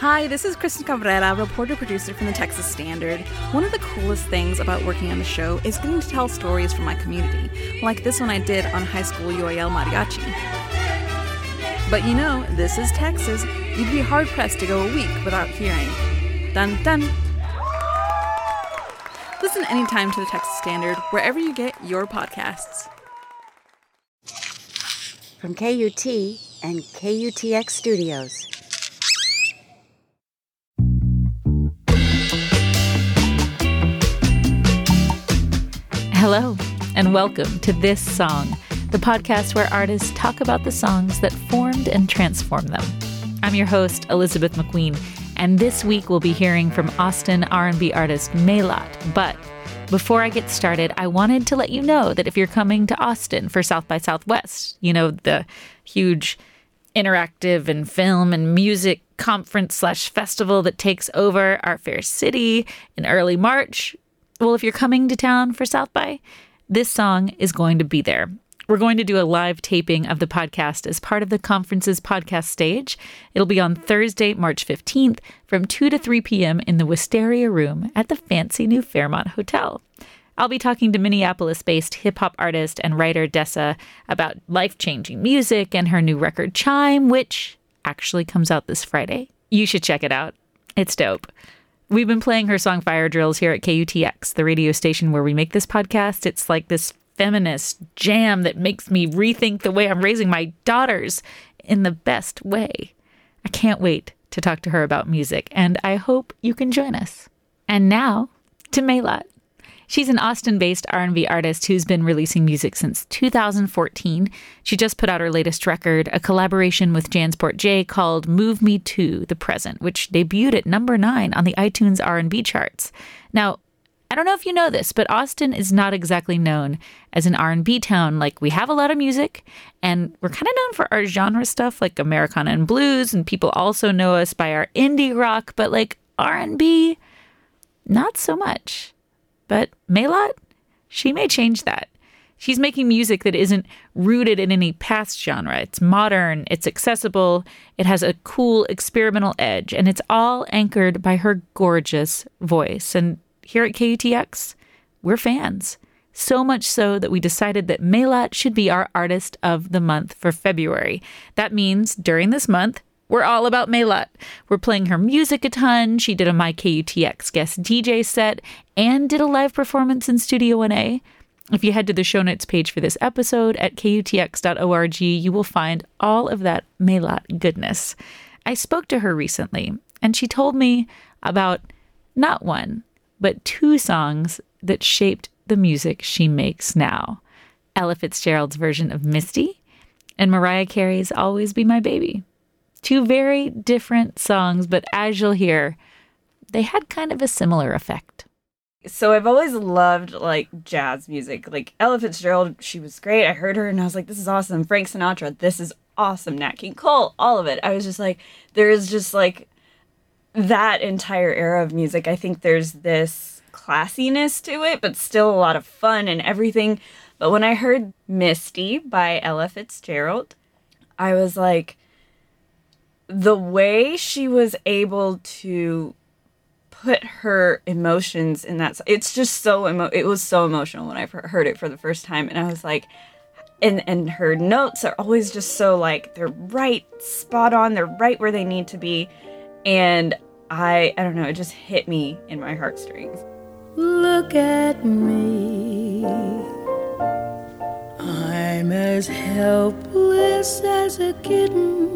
Hi, this is Kristen Cabrera, reporter producer from the Texas Standard. One of the coolest things about working on the show is getting to tell stories from my community, like this one I did on high school UIL mariachi. But you know, this is Texas. You'd be hard pressed to go a week without hearing. Dun dun. Listen anytime to the Texas Standard, wherever you get your podcasts. From KUT and KUTX Studios. Hello, and welcome to This Song, the podcast where artists talk about the songs that formed and transformed them. I'm your host, Elizabeth McQueen, and this week we'll be hearing from Austin R&B artist Mélat. But before I get started, I wanted to let you know that if you're coming to Austin for South by Southwest, you know, the huge interactive and film and music conference slash festival that takes over our fair city in early March, well, if you're coming to town for South by, this song is going to be there. We're going to do a live taping of the podcast as part of the conference's podcast stage. It'll be on Thursday, March 15th from 2 to 3 p.m. in the Wisteria Room at the fancy new Fairmont Hotel. I'll be talking to Minneapolis based hip hop artist and writer Dessa about life changing music and her new record Chime, which actually comes out this Friday. You should check it out. It's dope. We've been playing her song Fire Drills here at KUTX, the radio station where we make this podcast. It's like this feminist jam that makes me rethink the way I'm raising my daughters in the best way. I can't wait to talk to her about music, and I hope you can join us. And now to Mélat. She's an Austin-based R&B artist who's been releasing music since 2014. She just put out her latest record, a collaboration with Jansport J called Move Me to the Present, which debuted at number 9 on the iTunes R&B charts. Now, I don't know if you know this, but Austin is not exactly known as an R&B town. Like we have a lot of music and we're kind of known for our genre stuff like Americana and blues and people also know us by our indie rock, but like R&B not so much. But Mélat, she may change that. She's making music that isn't rooted in any past genre. It's modern, it's accessible, it has a cool experimental edge, and it's all anchored by her gorgeous voice. And here at KUTX, we're fans. So much so that we decided that Mélat should be our artist of the month for February. That means during this month, we're all about Mélat. We're playing her music a ton. She did a My KUTX guest DJ set and did a live performance in Studio 1A. If you head to the show notes page for this episode at kutx.org, you will find all of that Mélat goodness. I spoke to her recently, and she told me about not one, but two songs that shaped the music she makes now Ella Fitzgerald's version of Misty and Mariah Carey's Always Be My Baby. Two very different songs, but as you'll hear, they had kind of a similar effect. So I've always loved like jazz music. Like Ella Fitzgerald, she was great. I heard her and I was like, this is awesome. Frank Sinatra, this is awesome. Nat King Cole, all of it. I was just like, there is just like that entire era of music. I think there's this classiness to it, but still a lot of fun and everything. But when I heard Misty by Ella Fitzgerald, I was like, the way she was able to put her emotions in that it's just so emo- it was so emotional when i heard it for the first time. And i was like and and her notes are always just so like they're right spot on they're right where they need to be. And i i don't know it just hit me in my heartstrings. Look at me. I'm as helpless as a kitten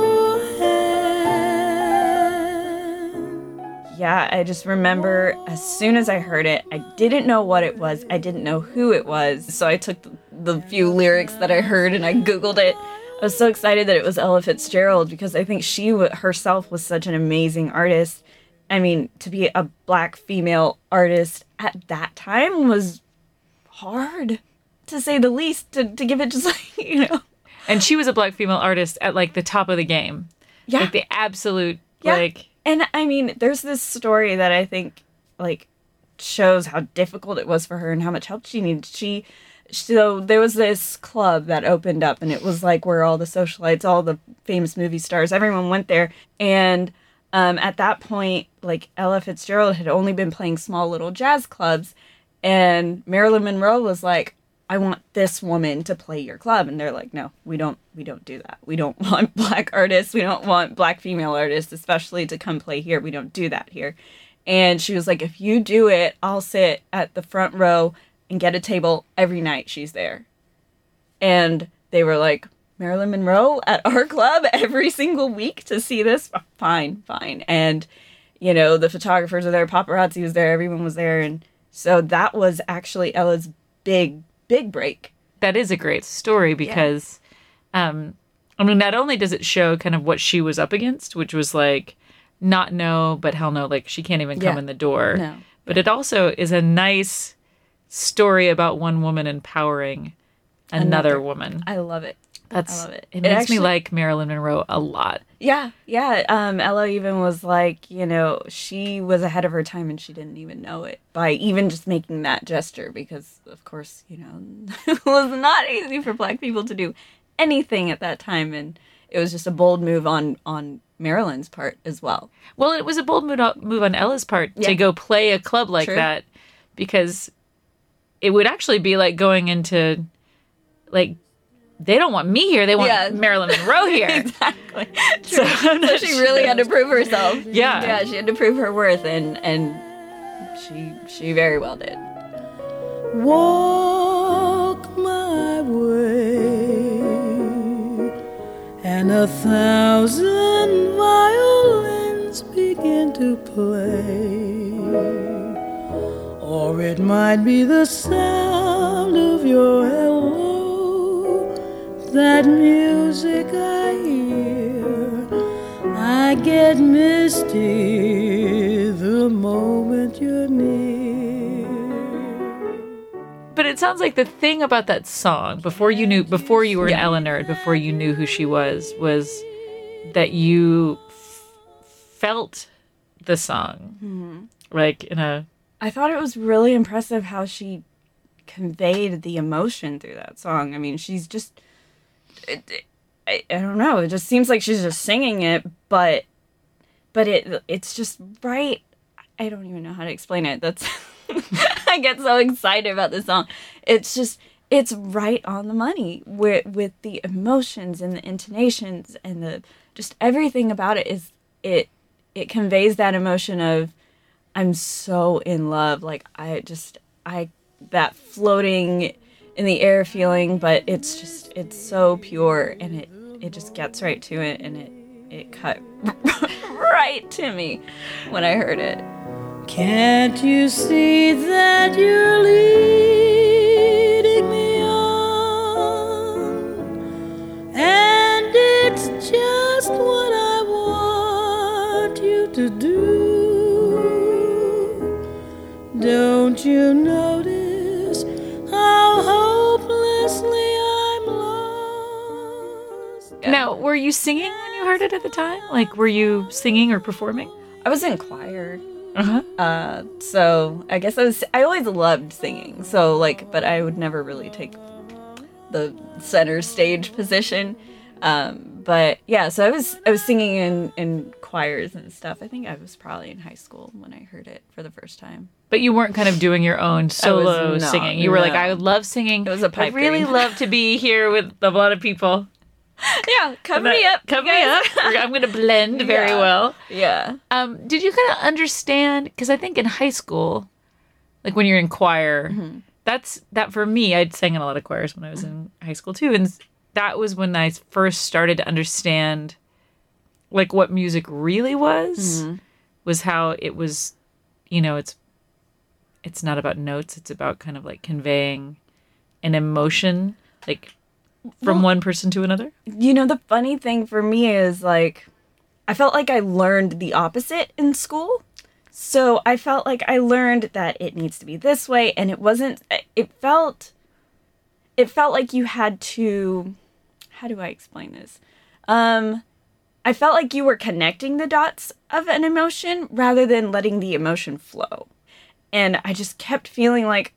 Yeah, I just remember as soon as I heard it, I didn't know what it was. I didn't know who it was. So I took the few lyrics that I heard and I Googled it. I was so excited that it was Ella Fitzgerald because I think she w- herself was such an amazing artist. I mean, to be a black female artist at that time was hard, to say the least, to, to give it just like, you know. and she was a black female artist at like the top of the game. Yeah. Like the absolute Yeah. like And I mean, there's this story that I think like shows how difficult it was for her and how much help she needed. She so there was this club that opened up and it was like where all the socialites, all the famous movie stars, everyone went there and um, at that point, like Ella Fitzgerald had only been playing small little jazz clubs, and Marilyn Monroe was like, "I want this woman to play your club," and they're like, "No, we don't. We don't do that. We don't want black artists. We don't want black female artists, especially to come play here. We don't do that here." And she was like, "If you do it, I'll sit at the front row and get a table every night. She's there." And they were like, Marilyn Monroe at our club every single week to see this? Fine, fine. And, you know, the photographers were there, paparazzi was there, everyone was there. And so that was actually Ella's big, big break. that is a great story because um I mean not only does it show kind of what she was up against, which was like not no, but hell no, like she can't even come Yeah. in the door. No. But it also is a nice story about one woman empowering another, Another. woman. I love it. That's I love it. It, It makes actually- me like Marilyn Monroe a lot. Yeah, yeah. Um, Ella even was like, you know, she was ahead of her time and she didn't even know it by even just making that gesture because, of course, you know, it was not easy for black people to do anything at that time, and it was just a bold move on on Marilyn's part as well. Well, it was a bold move on, move on Ella's part to go play a club like True. that because it would actually be like going into like they don't want me here; they want Yeah. Marilyn Monroe here. exactly. So, So not she really had to prove herself. Yeah. yeah, she had to prove her worth, and and she she very well did. walk my way, and a thousand violins begin to play. Or it might be the sound of your hello, that music I hear. I get misty the moment you're near. But it sounds like the thing about that song before you knew, before you were an Yeah. Ella nerd, before you knew who she was, was that you f- felt the song, mm-hmm. like in a I thought it was really impressive how she conveyed the emotion through that song. I mean, she's just, it, I, I don't know. It just seems like she's just singing it, but, but it it's just right. I don't even know how to explain it. That's, I get so excited about this song. It's just, it's right on the money with with the emotions and the intonations and the just everything about it is it it conveys that emotion of I'm so in love. Like I just I that floating in the air feeling, but it's just it's so pure and it it just gets right to it and it it cut right to me when I heard it. Can't you see that you're leading were you singing when you heard it at the time? Like, were you singing or performing? I was in choir. Uh-huh. Uh, so I guess I was. I always loved singing. So like, but I would never really take the center stage position. Um, but yeah, so I was I was singing in in choirs and stuff. I think I was probably in high school when I heard it for the first time. But you weren't kind of doing your own solo singing. You were like. I would love singing. It was a pipe I really dream. love to be here with a lot of people. Yeah, cover me up, Cover me up. I'm going to blend very Yeah. well. Yeah. Um, did you kind of understand? Because I think in high school, like when you're in choir, Mm-hmm. that's that for me. I'd sang in a lot of choirs when I was in high school too, and that was when I first started to understand, like what music really was. Mm-hmm. Was how it was, you know, it's it's not about notes. It's about kind of like conveying an emotion, like from one person to another. you know the funny thing for me is like i felt like i learned the opposite in school so i felt like i learned that it needs to be this way and it wasn't it felt it felt like you had to how do I explain this? Um, I felt like you were connecting the dots of an emotion rather than letting the emotion flow. And I just kept feeling like,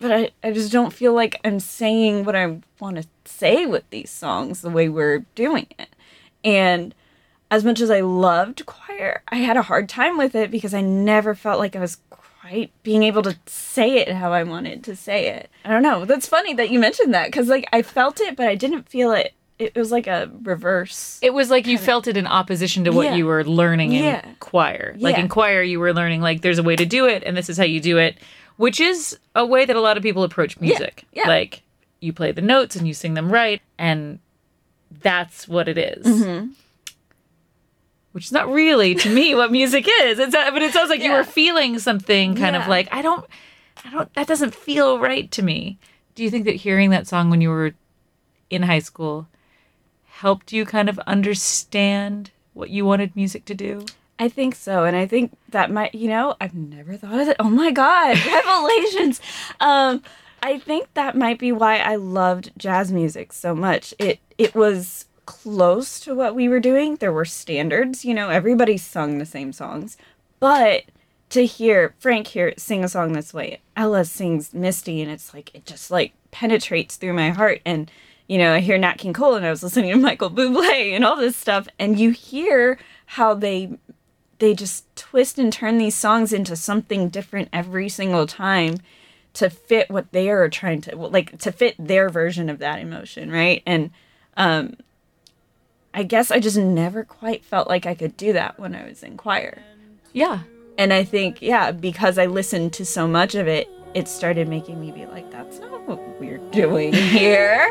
but I, I just don't feel like I'm saying what I want to say with these songs the way we're doing it. And as much as I loved choir, I had a hard time with it because I never felt like I was quite being able to say it how I wanted to say it. I don't know. That's funny that you mentioned that because like I felt it, but I didn't feel it. It was like a reverse. It was like you felt it in opposition to what Yeah. you were learning in Yeah. choir. Like Yeah. in choir, you were learning like there's a way to do it, and this is how you do it, which is a way that a lot of people approach music. yeah. Like you play the notes and you sing them right, and that's what it is. Mm-hmm. Which is not really to me what music is. It's but it sounds like you were feeling something kind of like I don't, I don't. That doesn't feel right to me. Do you think that hearing that song when you were in high school helped you kind of understand what you wanted music to do? I think so, and I think that might, you know, I've never thought of it. Oh my god, revelations! Um, I think that might be why I loved jazz music so much. It it was close to what we were doing. There were standards, you know, everybody sung the same songs, but to hear Frank here sing a song this way, Ella sings Misty, and it's like it just like penetrates through my heart. And you know, I hear Nat King Cole, and I was listening to Michael Bublé and all this stuff, and you hear how they they just twist and turn these songs into something different every single time to fit what they are trying to like to fit their version of that emotion, right? And um I guess I just never quite felt like I could do that when I was in choir. Yeah. And I think, yeah, because I listened to so much of it, it started making me be like, that's not what we're doing here.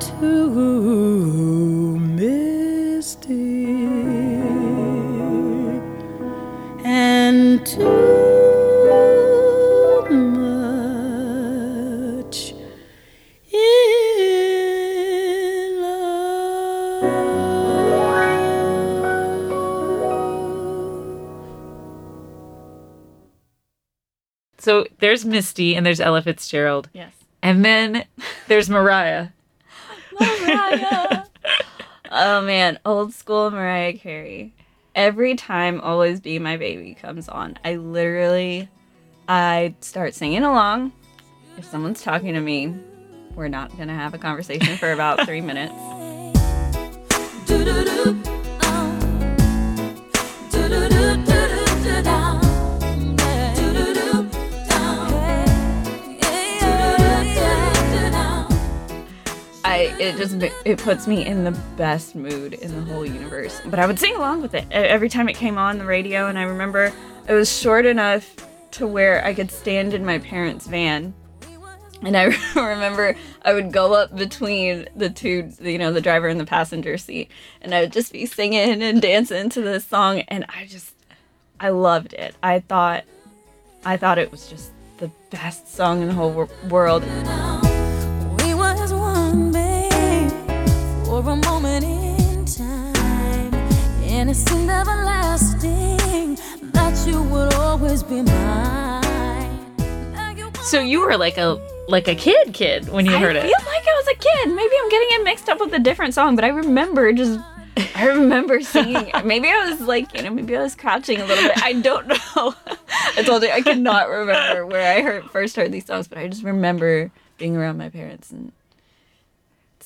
too misty and too there's Misty and there's Ella Fitzgerald. yes. And then there's Mariah. Mariah. oh man, old school Mariah Carey. Every time "Always Be My Baby" comes on, I literally, I start singing along. If someone's talking to me, we're not gonna have a conversation for about three minutes. it just it puts me in the best mood in the whole universe. But I would sing along with it every time it came on the radio, and I remember it was short enough to where I could stand in my parents' van. And I remember I would go up between the two, you know, the driver and the passenger seat, and I would just be singing and dancing to this song, and I just, I loved it. I thought, I thought it was just the best song in the whole wor- world. For a moment in time, and it seemed everlasting that you would always be mine. So you were like a like a kid kid when you heard it. I feel like I was a kid. Maybe I'm getting it mixed up with a different song, but I remember just. I remember singing. Maybe I was like, you know, maybe I was crouching a little bit. I don't know. I told you I cannot remember where I heard first heard these songs, but I just remember being around my parents and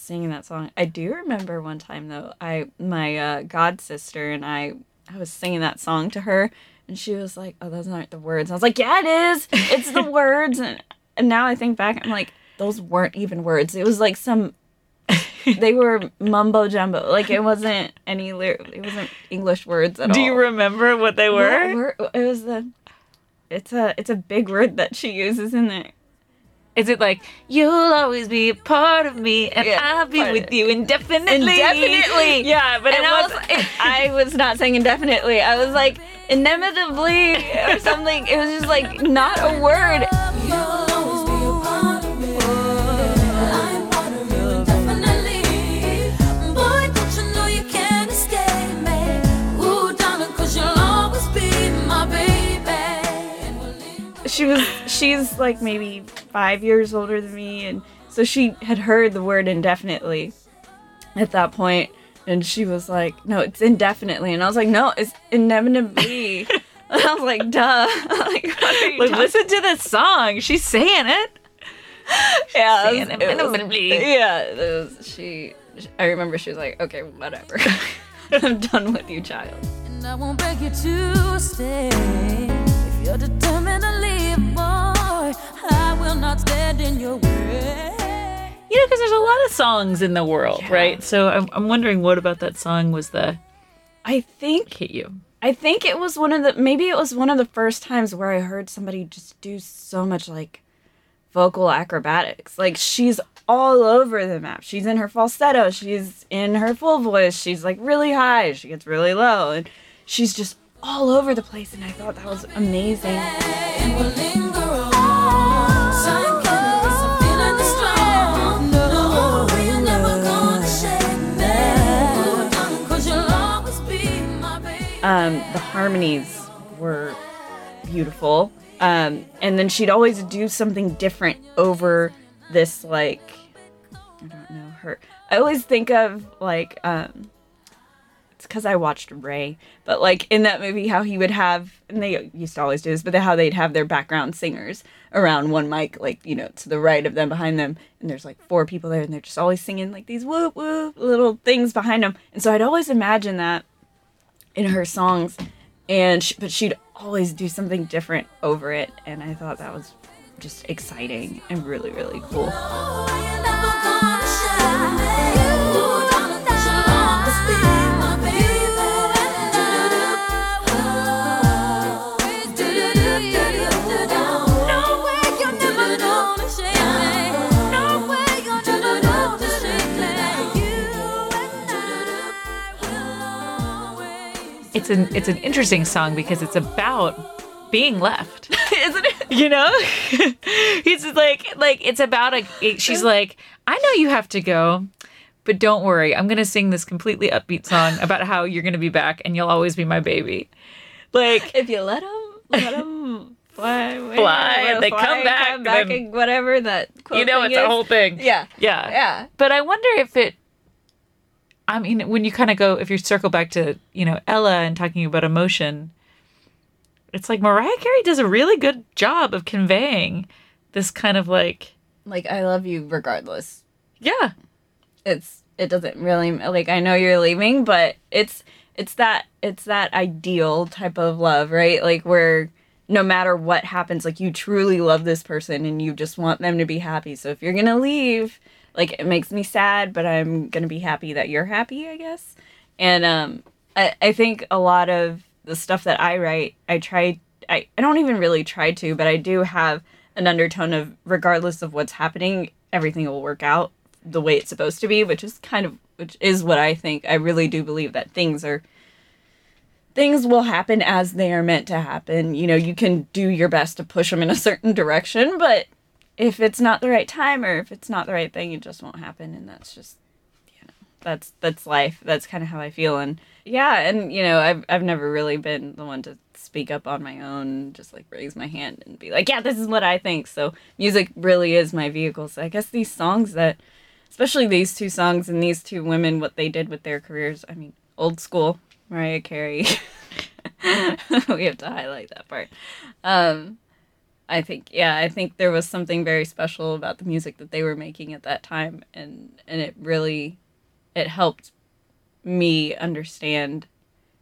singing that song. I do remember one time though. I my uh, god sister and I I was singing that song to her, and she was like, "Oh, those aren't the words." I was like, "Yeah, it is. It's the words." And and now I think back, I'm like, those weren't even words. It was like some. they were mumbo jumbo. Like it wasn't any. It wasn't English words at Do all. Do you remember what they What were? word- It was the. It's a it's a big word that she uses in there. Is it like you'll always be a part of me and Yeah, I'll be with you indefinitely? Indefinitely. Yeah, but and it I was. was, I was not saying indefinitely. I was like inevitably or something. It was just like not a word. You'll always be a part of me. I'm part of you indefinitely. Boy, don't you know you can't escape me? Ooh, darling, cause you'll always be my baby. And we'll live She was she's like maybe five years older than me, and so she had heard the word indefinitely. at that point, and she was like, "No, it's indefinitely," and I was like, "No, it's inevitably." I was like, "Duh!" like, what are you Like, listen to the song. She's saying it. yeah, saying it was- it was- inevitably. yeah. It was, she, I remember she was like, "Okay, whatever. I'm done with you, child." And I won't beg you to stay. If you're determined to leave, boy, I will not stand in your way. You know, because there's a lot of songs in the world, right? So I'm, I'm wondering what about that song was the I think hit you? I think it was one of the maybe it was one of the first times where I heard somebody just do so much like vocal acrobatics. Like she's all over the map. She's in her falsetto, she's in her full voice, she's like really high, she gets really low and she's just all over the place and I thought that was amazing. Harmonies were beautiful. Um and then she'd always do something different over this like I don't know her. I always think of like um it's because I watched Ray, but like in that movie, how he would have, and they used to always do this, but how they'd have their background singers around one mic, like you know, to the right of them, behind them, and there's like four people there, and they're just always singing like these whoop whoop little things behind them, and so I'd always imagine that in her songs, and sh- but she'd always do something different over it, and I thought that was just exciting and really really cool. Oh, an it's an interesting song because it's about being left. Isn't it? you know he's just like like it's about a it- she's like i know you have to go but don't worry i'm gonna sing this completely upbeat song about how you're gonna be back and you'll always be my baby like If you let them, let them fly away. Fly, 'em they come back, come back, then- and whatever that quote you know it's a whole thing Yeah, yeah yeah. but i wonder if it i mean when you kind of go if you circle back to you know ella and talking about emotion it's like mariah carey does a really good job of conveying this kind of like Like I love you regardless. yeah It's it doesn't really like I know you're leaving, but it's it's that it's that ideal type of love, right? Like where no matter what happens, like you truly love this person and you just want them to be happy. So if you're gonna leave, like it makes me sad, but I'm gonna be happy that you're happy, I guess. And um I, I think a lot of the stuff that I write, I try I, I don't even really try to, but I do have an undertone of regardless of what's happening, everything will work out the way it's supposed to be, which is kind of which is what I think. I really do believe that things are things will happen as they are meant to happen. You know, you can do your best to push them in a certain direction, but if it's not the right time or if it's not the right thing, it just won't happen and that's just you know, that's that's life. That's kind of how I feel and yeah, and you know, I've I've never really been the one to speak up on my own, just like raise my hand and be like, yeah, this is what I think. So music really is my vehicle. So I guess these songs that especially these two songs and these two women what they did with their careers, I mean, old school Mariah Carey. we have to highlight that part. Um I think yeah, I think there was something very special about the music that they were making at that time and and it really it helped me understand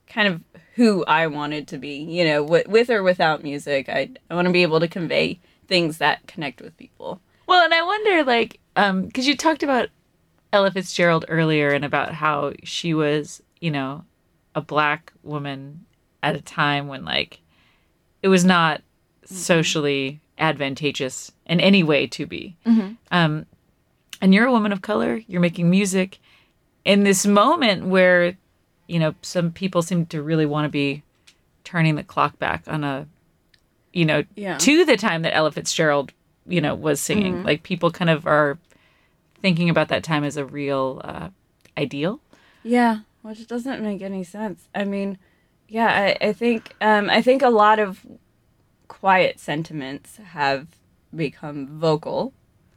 kind of who I wanted to be, you know, with, with or without music. I I want to be able to convey things that connect with people. Well, and I wonder, like, um, because you talked about Ella Fitzgerald earlier and about how she was, you know, a black woman at a time when, like, it was not socially advantageous in any way to be. Um, and you're a woman of color. You're making music in this moment where, you know, some people seem to really want to be turning the clock back on a, you know, Yeah. to the time that Ella Fitzgerald, you know, was singing. Like people kind of are thinking about that time as a real uh, ideal. Yeah, which doesn't make any sense. I mean, yeah, I, I think um, I think a lot of quiet sentiments have become vocal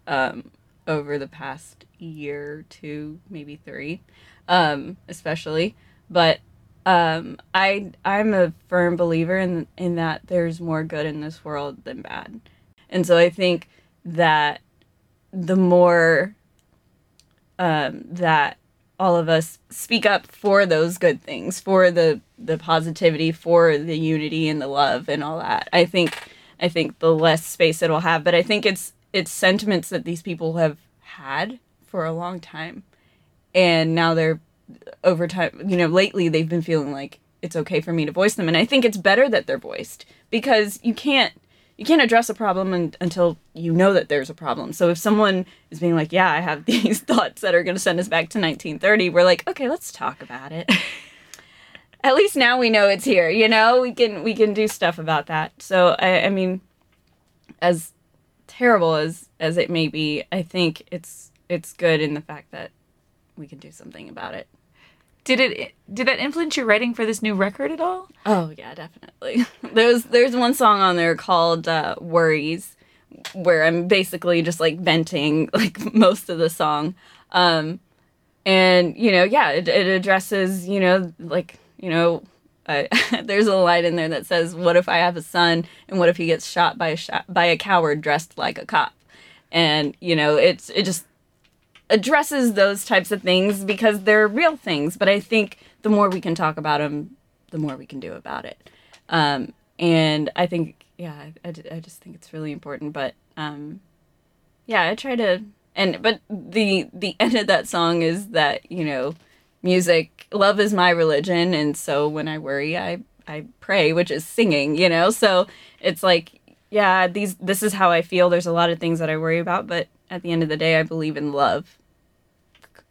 um, over the past year, two, maybe three, um, especially. But um, I I'm a firm believer in in that there's more good in this world than bad, and so I think that the more um, that all of us speak up for those good things, for the the positivity, for the unity and the love and all that. I think I think the less space it'll have, but I think it's it's sentiments that these people have had for a long time, and now they're over time. You know, lately they've been feeling like it's okay for me to voice them, and I think it's better that they're voiced because you can't you can't address a problem un- until you know that there's a problem. So if someone is being like, "Yeah, I have these thoughts that are going to send us back to 1930," we're like, "Okay, let's talk about it." At least now we know it's here. You know, we can we can do stuff about that. So I, I mean, as terrible as as it may be, I think it's it's good in the fact that we can do something about it. Did it did that influence your writing for this new record at all? Oh yeah, definitely. There's there's one song on there called uh, "Worries," where I'm basically just like venting like most of the song, um, and you know, yeah, it, it addresses you know like you know. There's a line in there that says, "What if I have a son, and what if he gets shot by a shot by a coward dressed like a cop?" And you know, it's it just addresses those types of things because they're real things. But I think the more we can talk about them, the more we can do about it. Um, and I think, yeah, I, I, just think it's really important. But um, yeah, I try to, and but the the end of that song is that you know, music, love is my religion, and so when I worry, I I pray, which is singing. You know, so it's like, yeah, these this is how I feel. There's a lot of things that I worry about, but at the end of the day, I believe in love.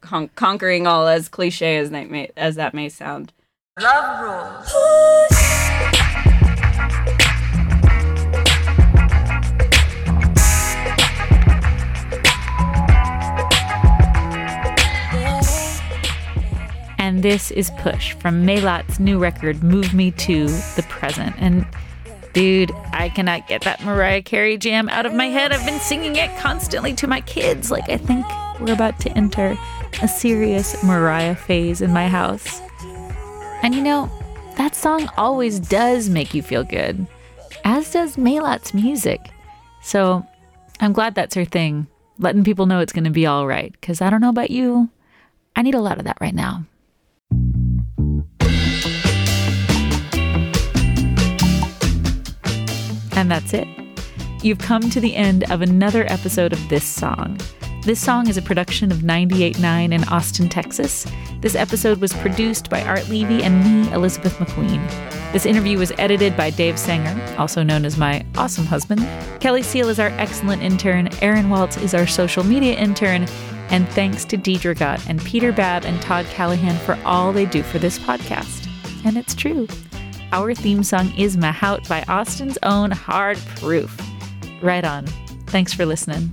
Con- conquering all, as cliche as that may as that may sound. And this is Push from Melat's new record, Move Me to the Present. And dude, I cannot get that Mariah Carey jam out of my head. I've been singing it constantly to my kids. Like, I think we're about to enter a serious Mariah phase in my house. And you know, that song always does make you feel good, as does Melat's music. So I'm glad that's her thing, letting people know it's going to be all right. Because I don't know about you, I need a lot of that right now. And that's it. You've come to the end of another episode of This Song. This song is a production of 98.9 in Austin, Texas. This episode was produced by Art Levy and me, Elizabeth McQueen. This interview was edited by Dave Sanger, also known as my awesome husband. Kelly Seal is our excellent intern. Aaron Waltz is our social media intern. And thanks to Deidre Gott and Peter Babb and Todd Callahan for all they do for this podcast. And it's true. Our theme song is Mahout by Austin's own Hard Proof. Right on. Thanks for listening.